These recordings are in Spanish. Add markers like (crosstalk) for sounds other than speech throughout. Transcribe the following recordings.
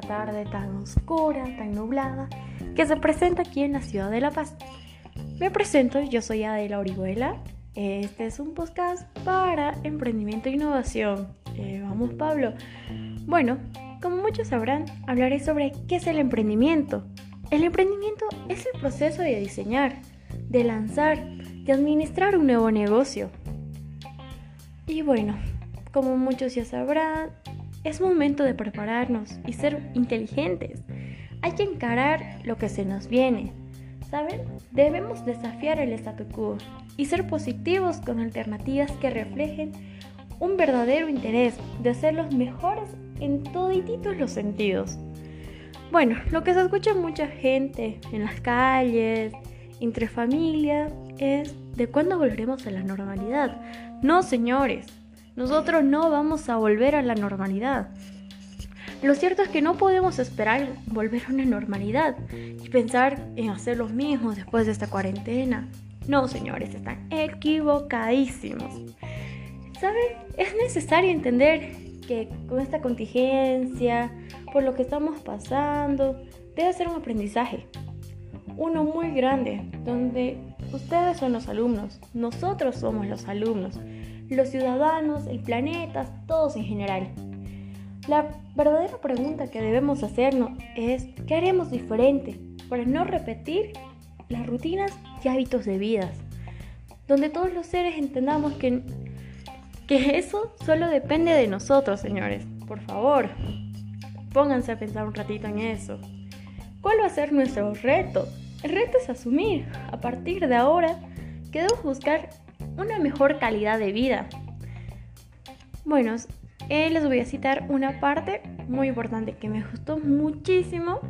tarde tan oscura, tan nublada, que se presenta aquí en la ciudad de La Paz. Me presento, yo soy Adela Orihuela. Este es un podcast para emprendimiento e innovación. Eh, vamos, Pablo. Bueno, como muchos sabrán, hablaré sobre qué es el emprendimiento. El emprendimiento es el proceso de diseñar, de lanzar, de administrar un nuevo negocio. Y bueno, como muchos ya sabrán, es momento de prepararnos y ser inteligentes. Hay que encarar lo que se nos viene. ¿Saben? Debemos desafiar el statu quo y ser positivos con alternativas que reflejen un verdadero interés de ser los mejores en todititos los sentidos. Bueno, lo que se escucha mucha gente en las calles, entre familias, es de cuándo volveremos a la normalidad. No, señores, nosotros no vamos a volver a la normalidad. Lo cierto es que no podemos esperar volver a una normalidad y pensar en hacer lo mismo después de esta cuarentena. No, señores, están equivocadísimos. ¿Saben? Es necesario entender que con esta contingencia, por lo que estamos pasando, debe ser un aprendizaje. Uno muy grande, donde ustedes son los alumnos, nosotros somos los alumnos los ciudadanos, el planeta, todos en general. La verdadera pregunta que debemos hacernos es ¿qué haremos diferente para no repetir las rutinas y hábitos de vida? Donde todos los seres entendamos que, que eso solo depende de nosotros, señores. Por favor, pónganse a pensar un ratito en eso. ¿Cuál va a ser nuestro reto? El reto es asumir, a partir de ahora, que debemos buscar una mejor calidad de vida. Bueno, eh, les voy a citar una parte muy importante que me gustó muchísimo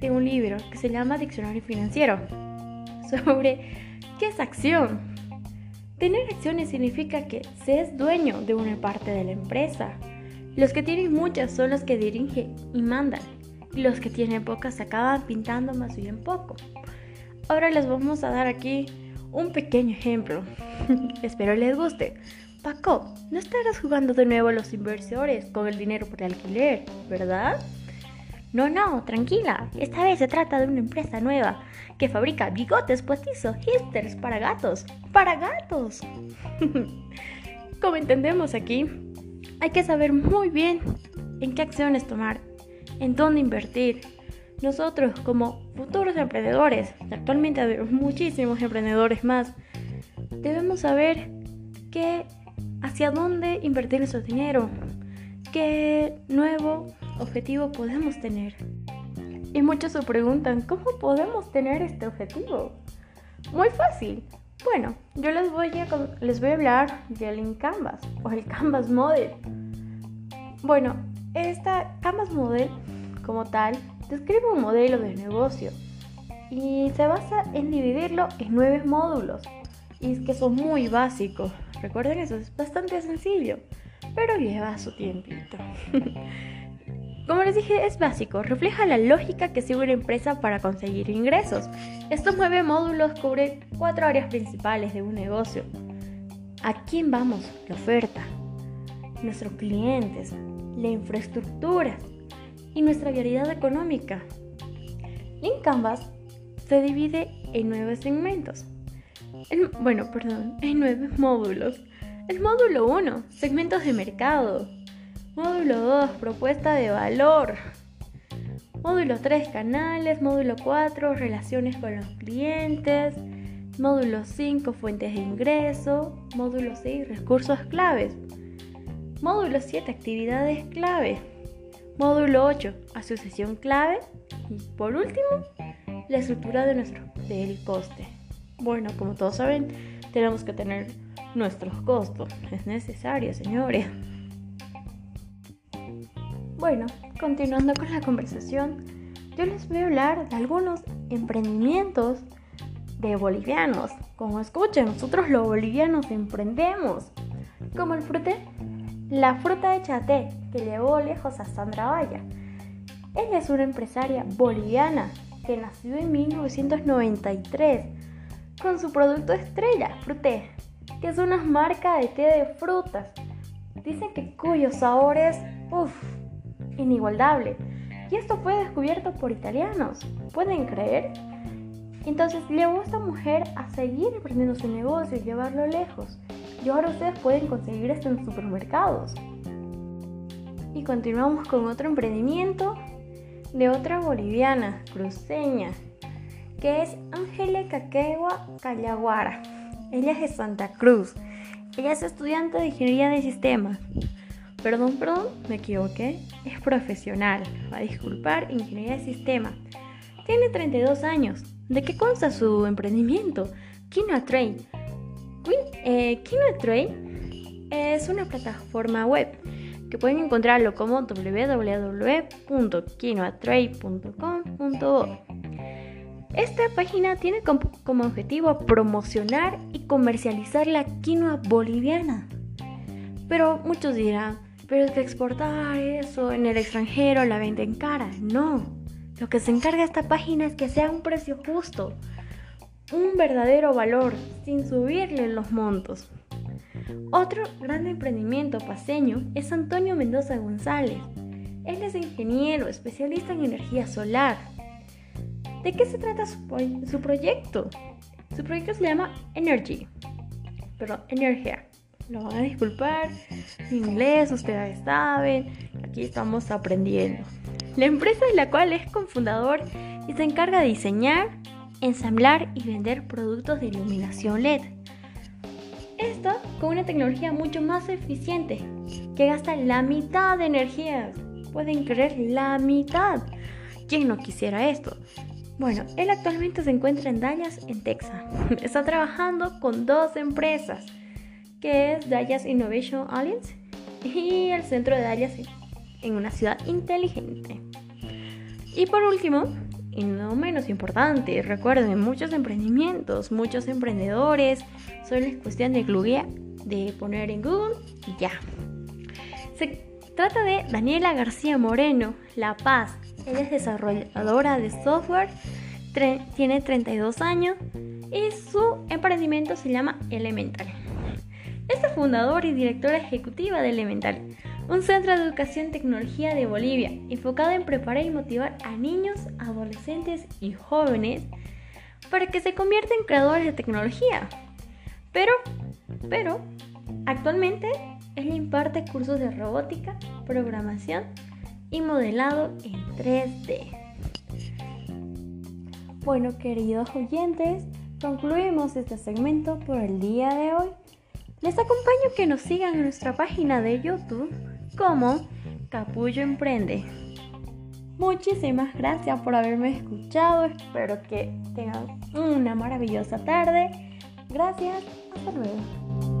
de un libro que se llama Diccionario Financiero sobre qué es acción. Tener acciones significa que se es dueño de una parte de la empresa. Los que tienen muchas son los que dirigen y mandan. Y los que tienen pocas acaban pintando más bien poco. Ahora les vamos a dar aquí un pequeño ejemplo. (laughs) Espero les guste. Paco, no estarás jugando de nuevo a los inversores con el dinero por alquiler, ¿verdad? No, no, tranquila. Esta vez se trata de una empresa nueva que fabrica bigotes postizos hipsters para gatos. ¡Para gatos! (laughs) Como entendemos aquí, hay que saber muy bien en qué acciones tomar, en dónde invertir, nosotros como futuros emprendedores, actualmente hay muchísimos emprendedores más, debemos saber qué, hacia dónde invertir nuestro dinero, qué nuevo objetivo podemos tener. Y muchos se preguntan, ¿cómo podemos tener este objetivo? Muy fácil. Bueno, yo les voy a, les voy a hablar del Canvas o el Canvas Model. Bueno, esta Canvas Model como tal describe un modelo de negocio y se basa en dividirlo en nueve módulos y es que son muy básicos. Recuerden eso, es bastante sencillo, pero lleva su tiempito. (laughs) Como les dije, es básico, refleja la lógica que sigue una empresa para conseguir ingresos. Estos nueve módulos cubren cuatro áreas principales de un negocio. ¿A quién vamos? La oferta, nuestros clientes, la infraestructura, y nuestra vialidad económica. En Canvas se divide en nueve segmentos. bueno, perdón, (laughs) en nueve módulos. El módulo 1, segmentos de mercado. Módulo 2, propuesta de valor. Módulo 3, canales. Módulo 4, relaciones con los clientes. Módulo 5, fuentes de ingreso. Módulo 6, recursos claves. Módulo 7, actividades clave. Módulo 8, asociación clave. Y por último, la estructura de nuestro del coste. Bueno, como todos saben, tenemos que tener nuestros costos. Es necesario, señores. Bueno, continuando con la conversación, yo les voy a hablar de algunos emprendimientos de bolivianos. Como escuchen, nosotros los bolivianos emprendemos. Como el frute la fruta de chaté que llevó lejos a Sandra Valla. Ella es una empresaria boliviana que nació en 1993 con su producto estrella, Fruté, que es una marca de té de frutas. Dicen que cuyo sabor es, uff, inigualable. Y esto fue descubierto por italianos. ¿Pueden creer? Entonces llevó a esta mujer a seguir emprendiendo su negocio y llevarlo lejos. Y ahora ustedes pueden conseguir esto en supermercados. Y continuamos con otro emprendimiento de otra boliviana, cruceña, que es Ángela Caquegua Callaguara. Ella es de Santa Cruz. Ella es estudiante de Ingeniería de Sistemas. Perdón, perdón, me equivoqué. Es profesional. Va a disculpar, Ingeniería de Sistemas. Tiene 32 años. ¿De qué consta su emprendimiento? Quinoa Trade. Eh, Trade es una plataforma web que pueden encontrarlo como www.quinoatrade.com.bo. Esta página tiene como objetivo promocionar y comercializar la quinoa boliviana. Pero muchos dirán, pero es que exportar eso en el extranjero la venden cara. No, lo que se encarga esta página es que sea un precio justo, un verdadero valor, sin subirle los montos. Otro gran emprendimiento paseño es Antonio Mendoza González. Él es ingeniero, especialista en energía solar. ¿De qué se trata su, proyecto? Su proyecto se llama Energy, pero energía. Lo van a disculpar, en inglés ustedes saben, aquí estamos aprendiendo. La empresa de la cual es cofundador y se encarga de diseñar, ensamblar y vender productos de iluminación LED. Esto con una tecnología mucho más eficiente, que gasta la mitad de energía. Pueden creer la mitad. ¿Quién no quisiera esto? Bueno, él actualmente se encuentra en Dallas, en Texas. (laughs) Está trabajando con dos empresas, que es Dallas Innovation Alliance y el centro de Dallas en una ciudad inteligente. Y por último, y no menos importante, recuerden, muchos emprendimientos, muchos emprendedores, solo es cuestión de Google, de poner en Google y ya. Se trata de Daniela García Moreno, La Paz. Ella es desarrolladora de software, tiene 32 años y su emprendimiento se llama Elemental. Es fundadora y directora ejecutiva de Elemental un centro de educación y tecnología de Bolivia, enfocado en preparar y motivar a niños, adolescentes y jóvenes para que se conviertan en creadores de tecnología. Pero, pero, actualmente él imparte cursos de robótica, programación y modelado en 3D. Bueno, queridos oyentes, concluimos este segmento por el día de hoy. Les acompaño que nos sigan en nuestra página de YouTube como Capullo Emprende. Muchísimas gracias por haberme escuchado. Espero que tengan una maravillosa tarde. Gracias. Hasta luego.